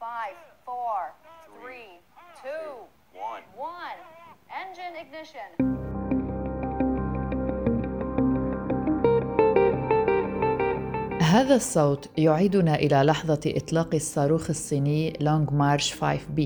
Five, four, three, two, one. Engine ignition. هذا الصوت يعيدنا إلى لحظة إطلاق الصاروخ الصيني لونغ مارش 5B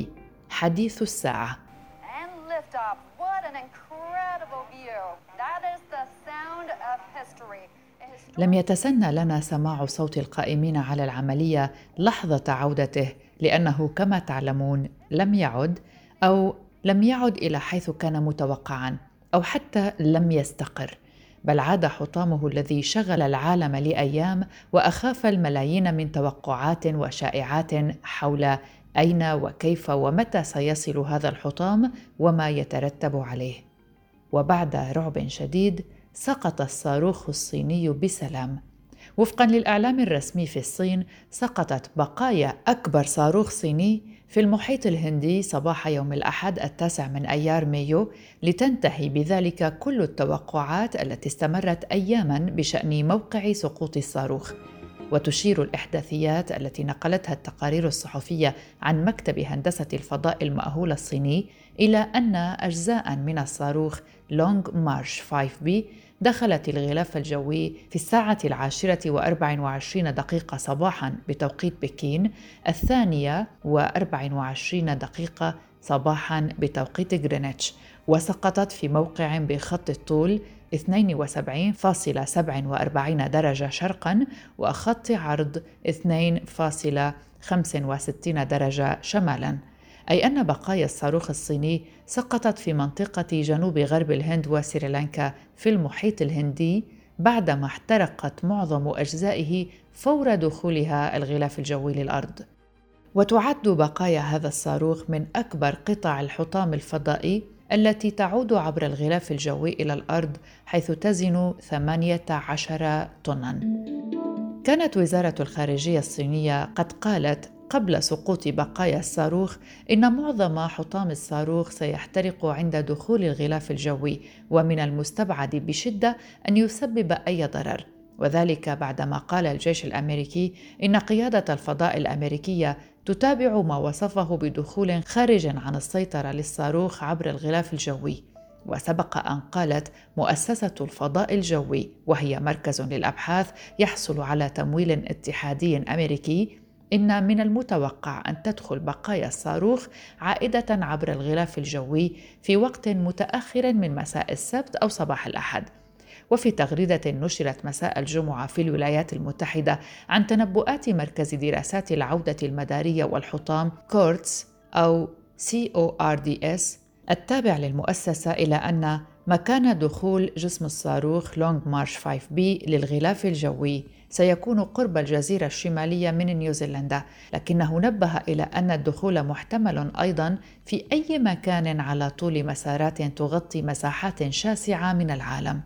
حديث الساعة And liftoff. What an incredible view. That is the sound of history. A لم يتسنى لنا سماع صوت القائمين على العملية لحظة عودته لأنه كما تعلمون لم يعد أو لم يعد إلى حيث كان متوقعا أو حتى لم يستقر بل عاد حطامه الذي شغل العالم لأيام وأخاف الملايين من توقعات وشائعات حول أين وكيف ومتى سيصل هذا الحطام وما يترتب عليه. وبعد رعب شديد سقط الصاروخ الصيني بسلام. وفقا للإعلام الرسمي في الصين سقطت بقايا أكبر صاروخ صيني في المحيط الهندي صباح يوم الأحد التاسع من أيار مايو لتنتهي بذلك كل التوقعات التي استمرت أياما بشأن موقع سقوط الصاروخ. وتشير الإحداثيات التي نقلتها التقارير الصحفية عن مكتب هندسة الفضاء المأهول الصيني إلى أن أجزاء من الصاروخ لونغ مارش 5B دخلت الغلاف الجوي في الساعة العاشرة وأربع وعشرين دقيقة صباحا بتوقيت بكين الثانية وأربع وعشرين دقيقة صباحا بتوقيت غرينتش وسقطت في موقع بخط الطول 72.47 درجة شرقا وخط عرض 2.65 درجة شمالا. أي أن بقايا الصاروخ الصيني سقطت في منطقة جنوب غرب الهند وسريلانكا في المحيط الهندي بعدما احترقت معظم أجزائه فور دخولها الغلاف الجوي للأرض. وتعد بقايا هذا الصاروخ من أكبر قطع الحطام الفضائي التي تعود عبر الغلاف الجوي إلى الأرض حيث تزن 18 طناً. كانت وزارة الخارجية الصينية قد قالت قبل سقوط بقايا الصاروخ إن معظم حطام الصاروخ سيحترق عند دخول الغلاف الجوي ومن المستبعد بشدة أن يسبب أي ضرر. وذلك بعدما قال الجيش الأمريكي إن قيادة الفضاء الأمريكية تتابع ما وصفه بدخول خارج عن السيطرة للصاروخ عبر الغلاف الجوي. وسبق أن قالت مؤسسة الفضاء الجوي وهي مركز للأبحاث يحصل على تمويل اتحادي أمريكي إن من المتوقع أن تدخل بقايا الصاروخ عائدة عبر الغلاف الجوي في وقت متأخر من مساء السبت أو صباح الأحد. وفي تغريدة نشرت مساء الجمعة في الولايات المتحدة عن تنبؤات مركز دراسات العودة المدارية والحطام كوردس أو CORDS التابع للمؤسسة إلى أن مكان دخول جسم الصاروخ لونغ مارش 5B للغلاف الجوي سيكون قرب الجزيرة الشمالية من نيوزيلندا، لكنه نبه إلى أن الدخول محتمل أيضا في أي مكان على طول مسارات تغطي مساحات شاسعة من العالم.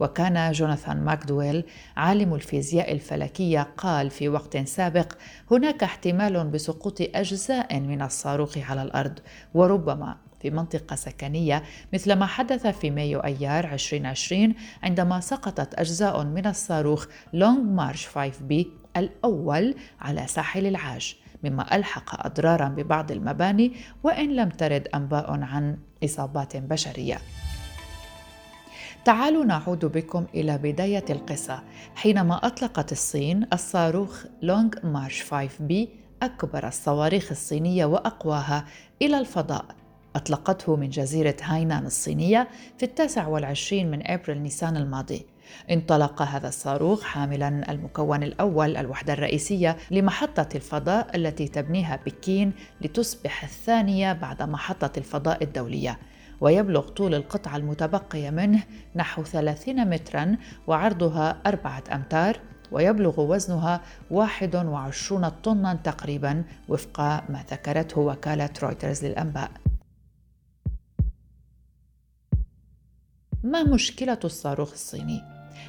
وكان جوناثان ماكدويل عالم الفيزياء الفلكية قال في وقت سابق هناك احتمال بسقوط أجزاء من الصاروخ على الأرض وربما في منطقة سكنية مثل ما حدث في مايو أيار 2020 عندما سقطت أجزاء من الصاروخ لونغ مارش 5B الأول على ساحل العاج مما ألحق أضرارا ببعض المباني وإن لم ترد أنباء عن إصابات بشرية. تعالوا نعود بكم إلى بداية القصة. حينما أطلقت الصين الصاروخ لونغ مارش 5B أكبر الصواريخ الصينية وأقواها إلى الفضاء. أطلقته من جزيرة هاينان الصينية في التاسع والعشرين من أبريل نيسان الماضي. انطلق هذا الصاروخ حاملا المكون الأول الوحدة الرئيسية لمحطة الفضاء التي تبنيها بكين لتصبح الثانية بعد محطة الفضاء الدولية. ويبلغ طول القطعة المتبقية منه نحو 30 مترا وعرضها أربعة أمتار ويبلغ وزنها 21 طنا تقريبا وفق ما ذكرته وكالة رويترز للأنباء. ما مشكلة الصاروخ الصيني؟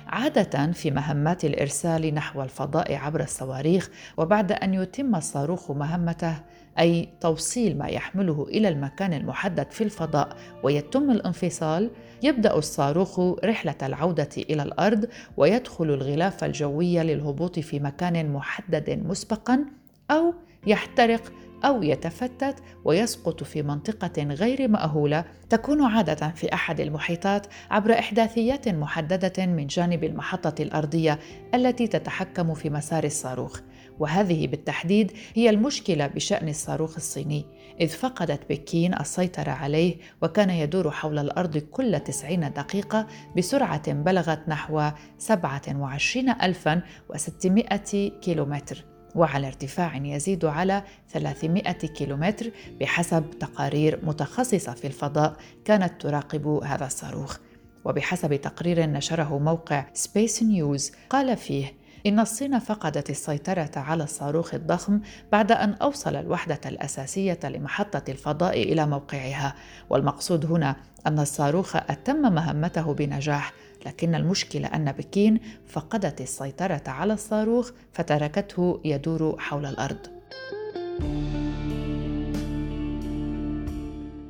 عادة في مهمات الإرسال نحو الفضاء عبر الصواريخ وبعد أن يتم الصاروخ مهمته أي توصيل ما يحمله إلى المكان المحدد في الفضاء ويتم الانفصال يبدأ الصاروخ رحلة العودة إلى الأرض ويدخل الغلاف الجوي للهبوط في مكان محدد مسبقا أو يحترق أو يتفتت ويسقط في منطقة غير مأهولة تكون عادة في أحد المحيطات عبر إحداثيات محددة من جانب المحطة الأرضية التي تتحكم في مسار الصاروخ. وهذه بالتحديد هي المشكلة بشأن الصاروخ الصيني إذ فقدت بكين السيطرة عليه وكان يدور حول الأرض كل 90 دقيقة بسرعة بلغت نحو 27600 كيلومتر. وعلى ارتفاع يزيد على 300 كيلومتر بحسب تقارير متخصصة في الفضاء كانت تراقب هذا الصاروخ. وبحسب تقرير نشره موقع سبيس نيوز قال فيه إن الصين فقدت السيطرة على الصاروخ الضخم بعد أن أوصل الوحدة الأساسية لمحطة الفضاء إلى موقعها، والمقصود هنا أن الصاروخ أتم مهمته بنجاح، لكن المشكلة أن بكين فقدت السيطرة على الصاروخ فتركته يدور حول الأرض.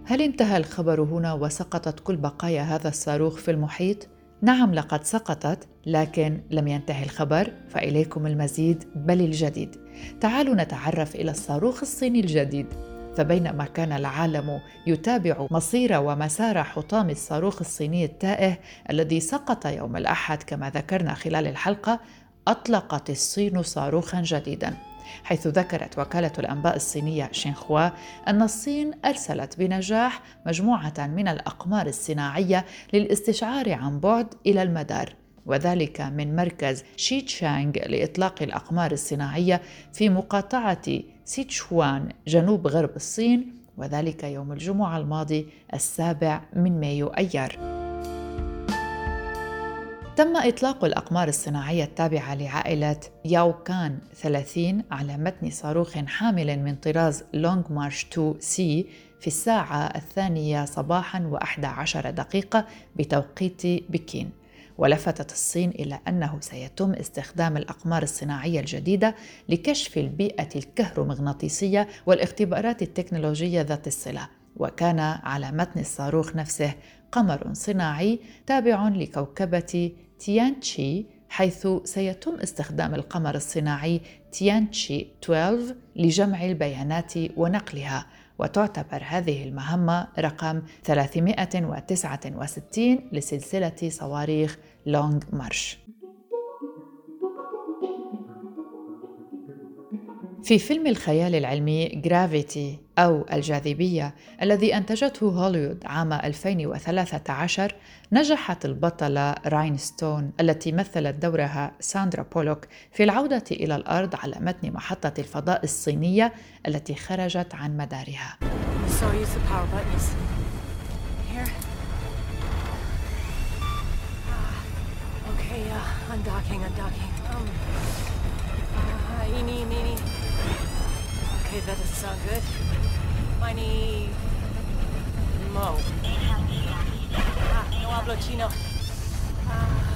هل انتهى الخبر هنا وسقطت كل بقايا هذا الصاروخ في المحيط؟ نعم لقد سقطت لكن لم ينتهي الخبر فإليكم المزيد بل الجديد. تعالوا نتعرف إلى الصاروخ الصيني الجديد. فبينما كان العالم يتابع مصير ومسار حطام الصاروخ الصيني التائه الذي سقط يوم الأحد كما ذكرنا خلال الحلقة أطلقت الصين صاروخا جديدا. حيث ذكرت وكالة الأنباء الصينية شينخوا أن الصين أرسلت بنجاح مجموعة من الأقمار الصناعية للاستشعار عن بعد إلى المدار وذلك من مركز شيتشانغ لإطلاق الأقمار الصناعية في مقاطعة سيتشوان جنوب غرب الصين وذلك يوم الجمعة الماضي السابع من مايو أيار. تم إطلاق الأقمار الصناعية التابعة لعائلة ياوكان 30 على متن صاروخ حامل من طراز لونج مارش 2 C في الساعة الثانية صباحا وأحد عشر دقيقة بتوقيت بكين. ولفتت الصين إلى أنه سيتم استخدام الأقمار الصناعية الجديدة لكشف البيئة الكهرومغناطيسية والاختبارات التكنولوجية ذات الصلة. وكان على متن الصاروخ نفسه قمر صناعي تابع لكوكبة تيانتشي حيث سيتم استخدام القمر الصناعي تيانتشي 12 لجمع البيانات ونقلها وتعتبر هذه المهمة رقم 369 لسلسلة صواريخ لونغ مارش. في فيلم الخيال العلمي جرافيتي أو الجاذبية الذي أنتجته هوليوود عام 2013 نجحت البطلة راين ستون التي مثلت دورها ساندرا بولوك في العودة إلى الأرض على متن محطة الفضاء الصينية التي خرجت عن مدارها. Okay, that doesn't sound good. Miney Mo. Ah, no hablo chino. Ah.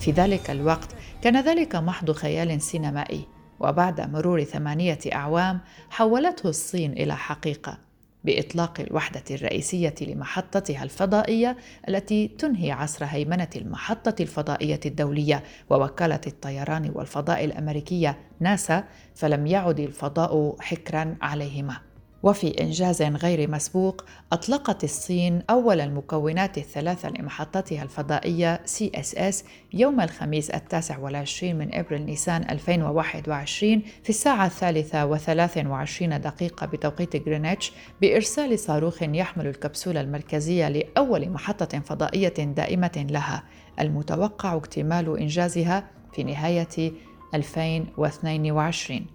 في ذلك الوقت كان ذلك محض خيال سينمائي وبعد مرور ثمانية أعوام حولته الصين إلى حقيقة بإطلاق الوحدة الرئيسية لمحطتها الفضائية التي تنهي عصر هيمنة المحطة الفضائية الدولية ووكالة الطيران والفضاء الأمريكية ناسا فلم يعد الفضاء حكرا عليهما. وفي إنجاز غير مسبوق أطلقت الصين أول المكونات الثلاثة لمحطتها الفضائية CSS يوم الخميس التاسع والعشرين من أبريل نيسان 2021 في الساعة الثالثة وثلاث وعشرين دقيقة بتوقيت غرينتش بإرسال صاروخ يحمل الكبسولة المركزية لأول محطة فضائية دائمة لها المتوقع اكتمال إنجازها في نهاية 2022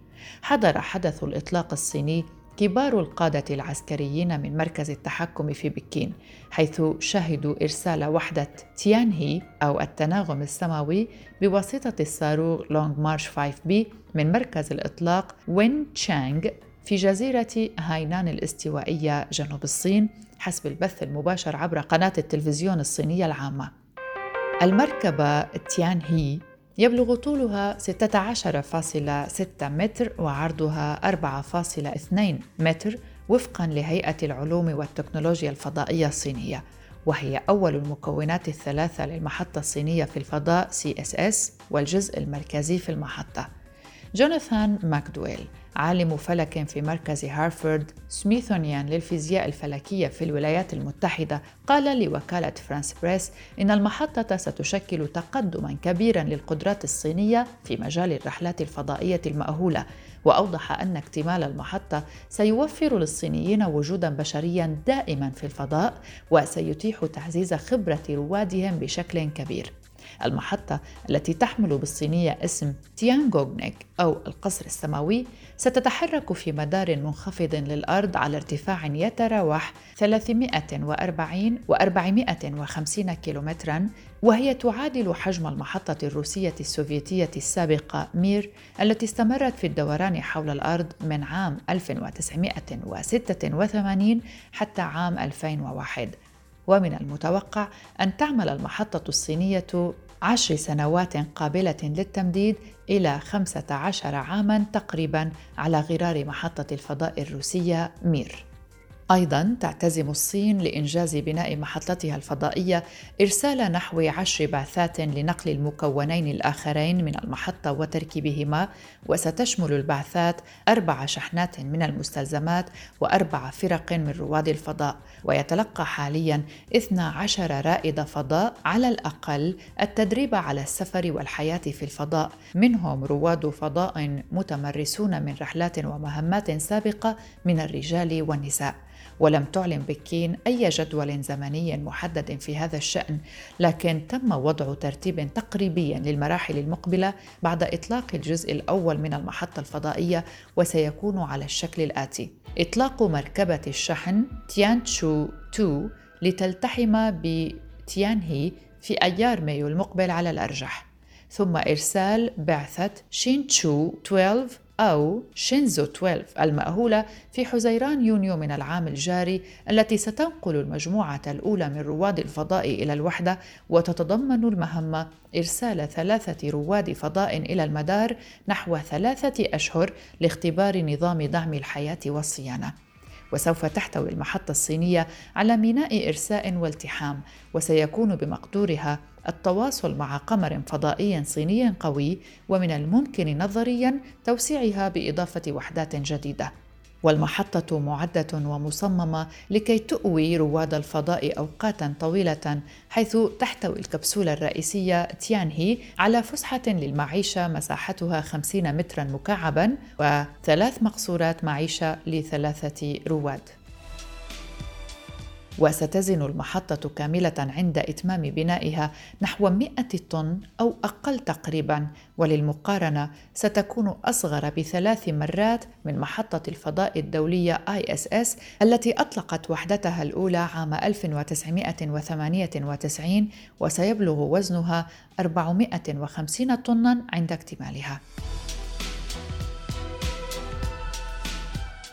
حضر حدث الإطلاق الصيني كبار القادة العسكريين من مركز التحكم في بكين حيث شهدوا إرسال وحدة تيانهي أو التناغم السماوي بواسطة الصاروخ لونغ مارش 5 بي من مركز الإطلاق وين تشانغ في جزيرة هاينان الاستوائية جنوب الصين حسب البث المباشر عبر قناة التلفزيون الصينية العامة. المركبة تيانهي يبلغ طولها 16.6 متر وعرضها 4.2 متر وفقا لهيئة العلوم والتكنولوجيا الفضائية الصينية وهي أول المكونات الثلاثة للمحطة الصينية في الفضاء CSS والجزء المركزي في المحطة. جوناثان ماكدويل عالم فلك في مركز هارفارد سميثسونيان للفيزياء الفلكية في الولايات المتحدة. قال لوكالة فرانس بريس إن المحطة ستشكل تقدما كبيرا للقدرات الصينية في مجال الرحلات الفضائية المأهولة. وأوضح أن اكتمال المحطة سيوفر للصينيين وجودا بشريا دائما في الفضاء وسيتيح تعزيز خبرة روادهم بشكل كبير. المحطة التي تحمل بالصينية اسم تيانغونغ أو القصر السماوي ستتحرك في مدار منخفض للأرض على ارتفاع يتراوح 340 و 450 كيلومترا وهي تعادل حجم المحطة الروسية السوفيتية السابقة مير التي استمرت في الدوران حول الأرض من عام 1986 حتى عام 2001 ومن المتوقع أن تعمل المحطة الصينية عشر سنوات قابلة للتمديد إلى 15 عاماً تقريباً على غرار محطة الفضاء الروسية مير. أيضا تعتزم الصين لإنجاز بناء محطتها الفضائية إرسال نحو عشر بعثات لنقل المكونين الآخرين من المحطة وتركيبهما وستشمل البعثات أربع شحنات من المستلزمات وأربع فرق من رواد الفضاء ويتلقى حاليا 12 رائد فضاء على الأقل التدريب على السفر والحياة في الفضاء. منهم رواد فضاء متمرسون من رحلات ومهمات سابقة من الرجال والنساء. ولم تعلن بكين أي جدول زمني محدد في هذا الشأن لكن تم وضع ترتيب تقريبي للمراحل المقبلة بعد إطلاق الجزء الأول من المحطة الفضائية وسيكون على الشكل الآتي. إطلاق مركبة الشحن تيان تشو 2 لتلتحم بتيانهي في أيار مايو المقبل على الأرجح ثم إرسال بعثة شينتشو 12 أو شينزو 12 المأهولة في حزيران يونيو من العام الجاري التي ستنقل المجموعة الأولى من رواد الفضاء إلى الوحدة وتتضمن المهمة إرسال ثلاثة رواد فضاء إلى المدار نحو ثلاثة أشهر لاختبار نظام دعم الحياة والصيانة. وسوف تحتوي المحطة الصينية على ميناء إرساء والتحام وسيكون بمقدورها التواصل مع قمر فضائي صيني قوي ومن الممكن نظريا توسيعها بإضافة وحدات جديدة. والمحطة معدة ومصممة لكي تؤوي رواد الفضاء أوقاتا طويلة حيث تحتوي الكبسولة الرئيسية تيانهي على فسحة للمعيشة مساحتها 50 مترا مكعبا وثلاث مقصورات معيشة لثلاثة رواد. وستزن المحطة كاملة عند إتمام بنائها نحو 100 طن أو أقل تقريبا وللمقارنة ستكون أصغر بثلاث مرات من محطة الفضاء الدولية ISS التي أطلقت وحدتها الأولى عام 1998 وسيبلغ وزنها 450 طنا عند اكتمالها.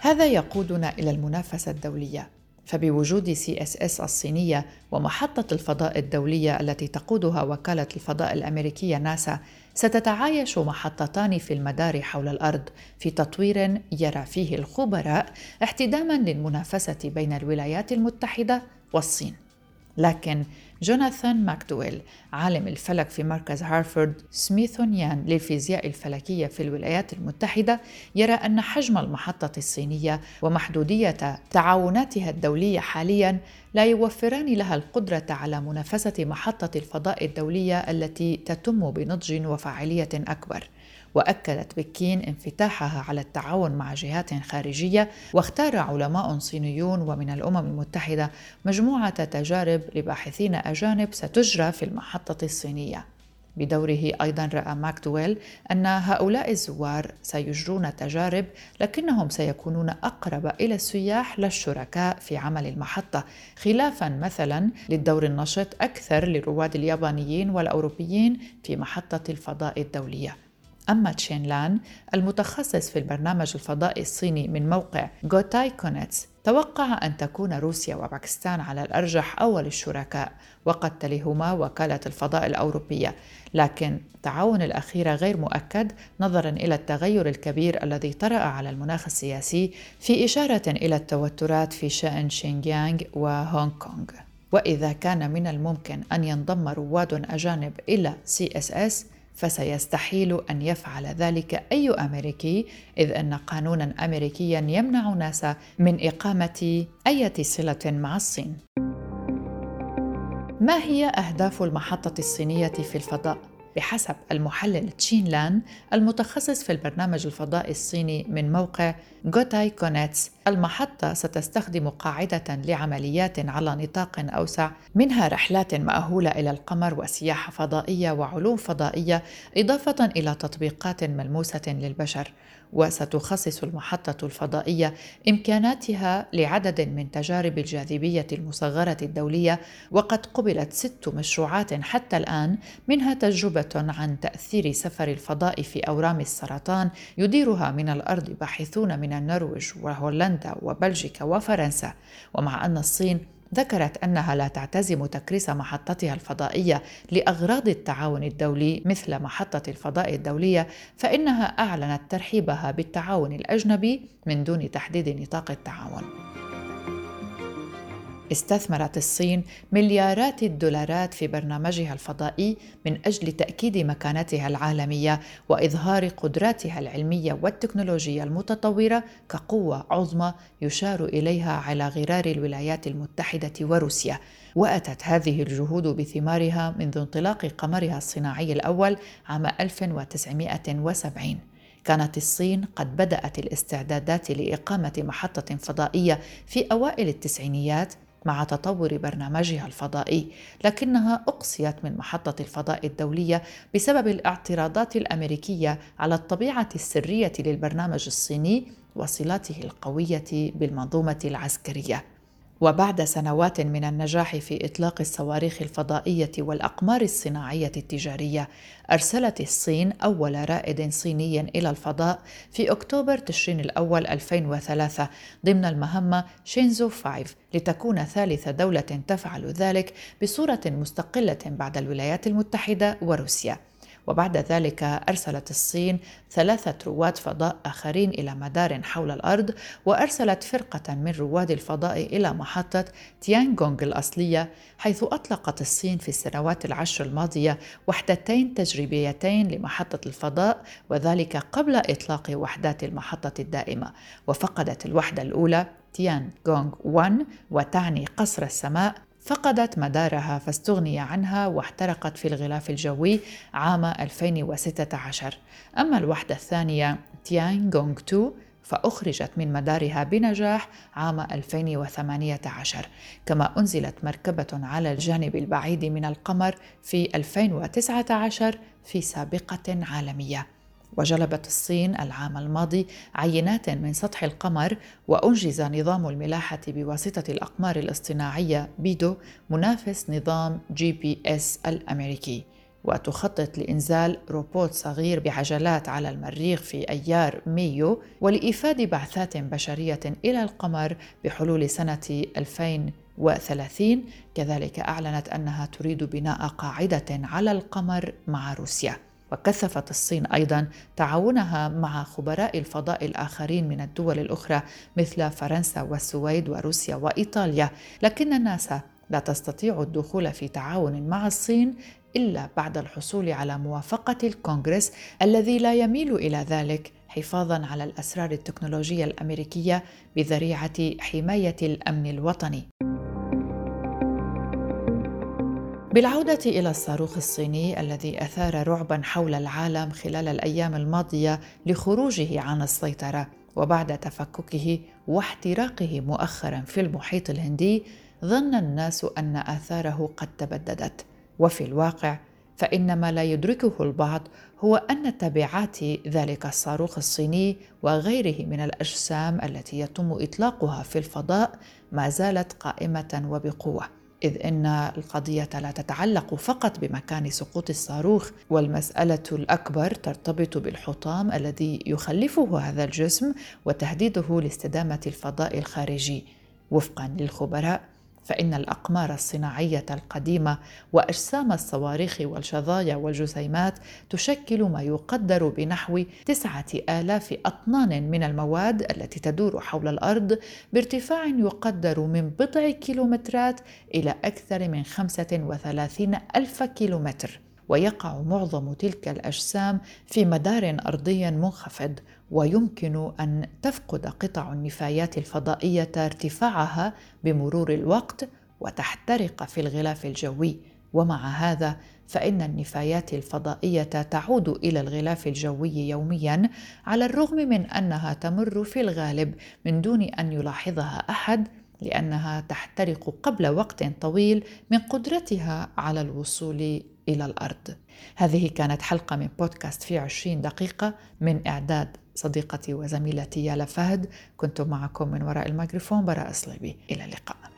هذا يقودنا إلى المنافسة الدولية فبوجود CSS الصينية ومحطة الفضاء الدولية التي تقودها وكالة الفضاء الأمريكية ناسا ستتعايش محطتان في المدار حول الأرض في تطوير يرى فيه الخبراء احتداما للمنافسة بين الولايات المتحدة والصين. لكن جوناثان ماكدويل عالم الفلك في مركز هارفارد سميثسونيان للفيزياء الفلكية في الولايات المتحدة يرى أن حجم المحطة الصينية ومحدودية تعاوناتها الدولية حاليا لا يوفران لها القدرة على منافسة محطة الفضاء الدولية التي تتم بنضج وفاعلية أكبر. وأكدت بكين انفتاحها على التعاون مع جهات خارجية واختار علماء صينيون ومن الأمم المتحدة مجموعة تجارب لباحثين أجانب ستجرى في المحطة الصينية. بدوره أيضا رأى ماكدويل أن هؤلاء الزوار سيجرون تجارب لكنهم سيكونون أقرب إلى السياح لا الشركاء في عمل المحطة خلافا مثلا للدور النشط أكثر للرواد اليابانيين والأوروبيين في محطة الفضاء الدولية. أما تشين لان المتخصص في البرنامج الفضائي الصيني من موقع Go Taikonauts توقع أن تكون روسيا وباكستان على الأرجح أول الشركاء وقد تليهما وكالة الفضاء الأوروبية. لكن التعاون الأخير غير مؤكد نظرا إلى التغير الكبير الذي طرأ على المناخ السياسي في إشارة إلى التوترات في شأن شينجيانغ وهونغ كونغ. وإذا كان من الممكن أن ينضم رواد أجانب إلى CSS فسيستحيل أن يفعل ذلك أي أمريكي إذ أن قانونا أمريكيا يمنع ناسا من إقامة أي صلة مع الصين. ما هي أهداف المحطة الصينية في الفضاء؟ بحسب المحلل تشين لان المتخصص في البرنامج الفضائي الصيني من موقع Go Taikonauts. المحطة ستستخدم قاعدة لعمليات على نطاق أوسع منها رحلات مأهولة إلى القمر وسياحة فضائية وعلوم فضائية إضافة إلى تطبيقات ملموسة للبشر. وستخصص المحطة الفضائية إمكاناتها لعدد من تجارب الجاذبية المصغرة الدولية وقد قبلت ست مشروعات حتى الآن منها تجربة عن تأثير سفر الفضاء في أورام السرطان يديرها من الأرض باحثون من النرويج وهولندا وبلجيكا وفرنسا. ومع أن الصين ذكرت أنها لا تعتزم تكريس محطتها الفضائية لأغراض التعاون الدولي مثل محطة الفضاء الدولية فإنها أعلنت ترحيبها بالتعاون الأجنبي من دون تحديد نطاق التعاون. استثمرت الصين مليارات الدولارات في برنامجها الفضائي من أجل تأكيد مكانتها العالمية وإظهار قدراتها العلمية والتكنولوجية المتطورة كقوة عظمى يشار إليها على غرار الولايات المتحدة وروسيا. وأتت هذه الجهود بثمارها منذ انطلاق قمرها الصناعي الأول عام 1970 كانت الصين قد بدأت الاستعدادات لإقامة محطة فضائية في أوائل التسعينيات مع تطور برنامجها الفضائي لكنها أقصيت من محطة الفضاء الدولية بسبب الاعتراضات الأمريكية على الطبيعة السرية للبرنامج الصيني وصلاته القوية بالمنظومة العسكرية. وبعد سنوات من النجاح في إطلاق الصواريخ الفضائية والأقمار الصناعية التجارية أرسلت الصين أول رائد صيني إلى الفضاء في أكتوبر تشرين الأول 2003 ضمن المهمة شينزو 5 لتكون ثالث دولة تفعل ذلك بصورة مستقلة بعد الولايات المتحدة وروسيا. وبعد ذلك أرسلت الصين ثلاثة رواد فضاء آخرين إلى مدار حول الأرض وأرسلت فرقة من رواد الفضاء إلى محطة تيانغونغ الأصلية حيث أطلقت الصين في السنوات العشر الماضية وحدتين تجريبيتين لمحطة الفضاء وذلك قبل إطلاق وحدات المحطة الدائمة. وفقدت الوحدة الأولى تيان جونغ 1 وتعني قصر السماء فقدت مدارها فاستغني عنها واحترقت في الغلاف الجوي عام 2016 أما الوحدة الثانية تيان جونغ 2 فأخرجت من مدارها بنجاح عام 2018 كما أنزلت مركبة على الجانب البعيد من القمر في 2019 في سابقة عالمية. وجلبت الصين العام الماضي عينات من سطح القمر وأنجز نظام الملاحة بواسطة الأقمار الاصطناعية بيدو منافس نظام جي بي إس الأمريكي. وتخطط لإنزال روبوت صغير بعجلات على المريخ في أيار مايو ولإيفاد بعثات بشرية إلى القمر بحلول سنة 2030 كذلك أعلنت أنها تريد بناء قاعدة على القمر مع روسيا. وكثفت الصين أيضا تعاونها مع خبراء الفضاء الآخرين من الدول الأخرى مثل فرنسا والسويد وروسيا وإيطاليا. لكن ناسا لا تستطيع الدخول في تعاون مع الصين إلا بعد الحصول على موافقة الكونغرس الذي لا يميل إلى ذلك حفاظا على الأسرار التكنولوجية الأمريكية بذريعة حماية الأمن الوطني. بالعودة إلى الصاروخ الصيني الذي أثار رعبا حول العالم خلال الأيام الماضية لخروجه عن السيطرة وبعد تفككه واحتراقه مؤخرا في المحيط الهندي ظن الناس أن آثاره قد تبددت. وفي الواقع فإن ما لا يدركه البعض هو أن تبعات ذلك الصاروخ الصيني وغيره من الأجسام التي يتم إطلاقها في الفضاء ما زالت قائمة وبقوة. إذ إن القضية لا تتعلق فقط بمكان سقوط الصاروخ والمسألة الأكبر ترتبط بالحطام الذي يخلفه هذا الجسم وتهديده لاستدامة الفضاء الخارجي. وفقا للخبراء فإن الأقمار الصناعية القديمة وأجسام الصواريخ والشظايا والجسيمات تشكل ما يقدر بنحو تسعة آلاف أطنان من المواد التي تدور حول الأرض بارتفاع يقدر من بضع كيلومترات إلى أكثر من خمسة وثلاثين ألف كيلومتر. ويقع معظم تلك الأجسام في مدار أرضي منخفض ويمكن أن تفقد قطع النفايات الفضائية ارتفاعها بمرور الوقت وتحترق في الغلاف الجوي. ومع هذا فإن النفايات الفضائية تعود إلى الغلاف الجوي يوميا على الرغم من أنها تمر في الغالب من دون أن يلاحظها أحد لأنها تحترق قبل وقت طويل من قدرتها على الوصول إلى الأرض. هذه كانت حلقة من بودكاست في عشرين دقيقة من إعداد صديقتي وزميلتي يالا فهد. كنت معكم من وراء الميكروفون براء صليبي. إلى اللقاء.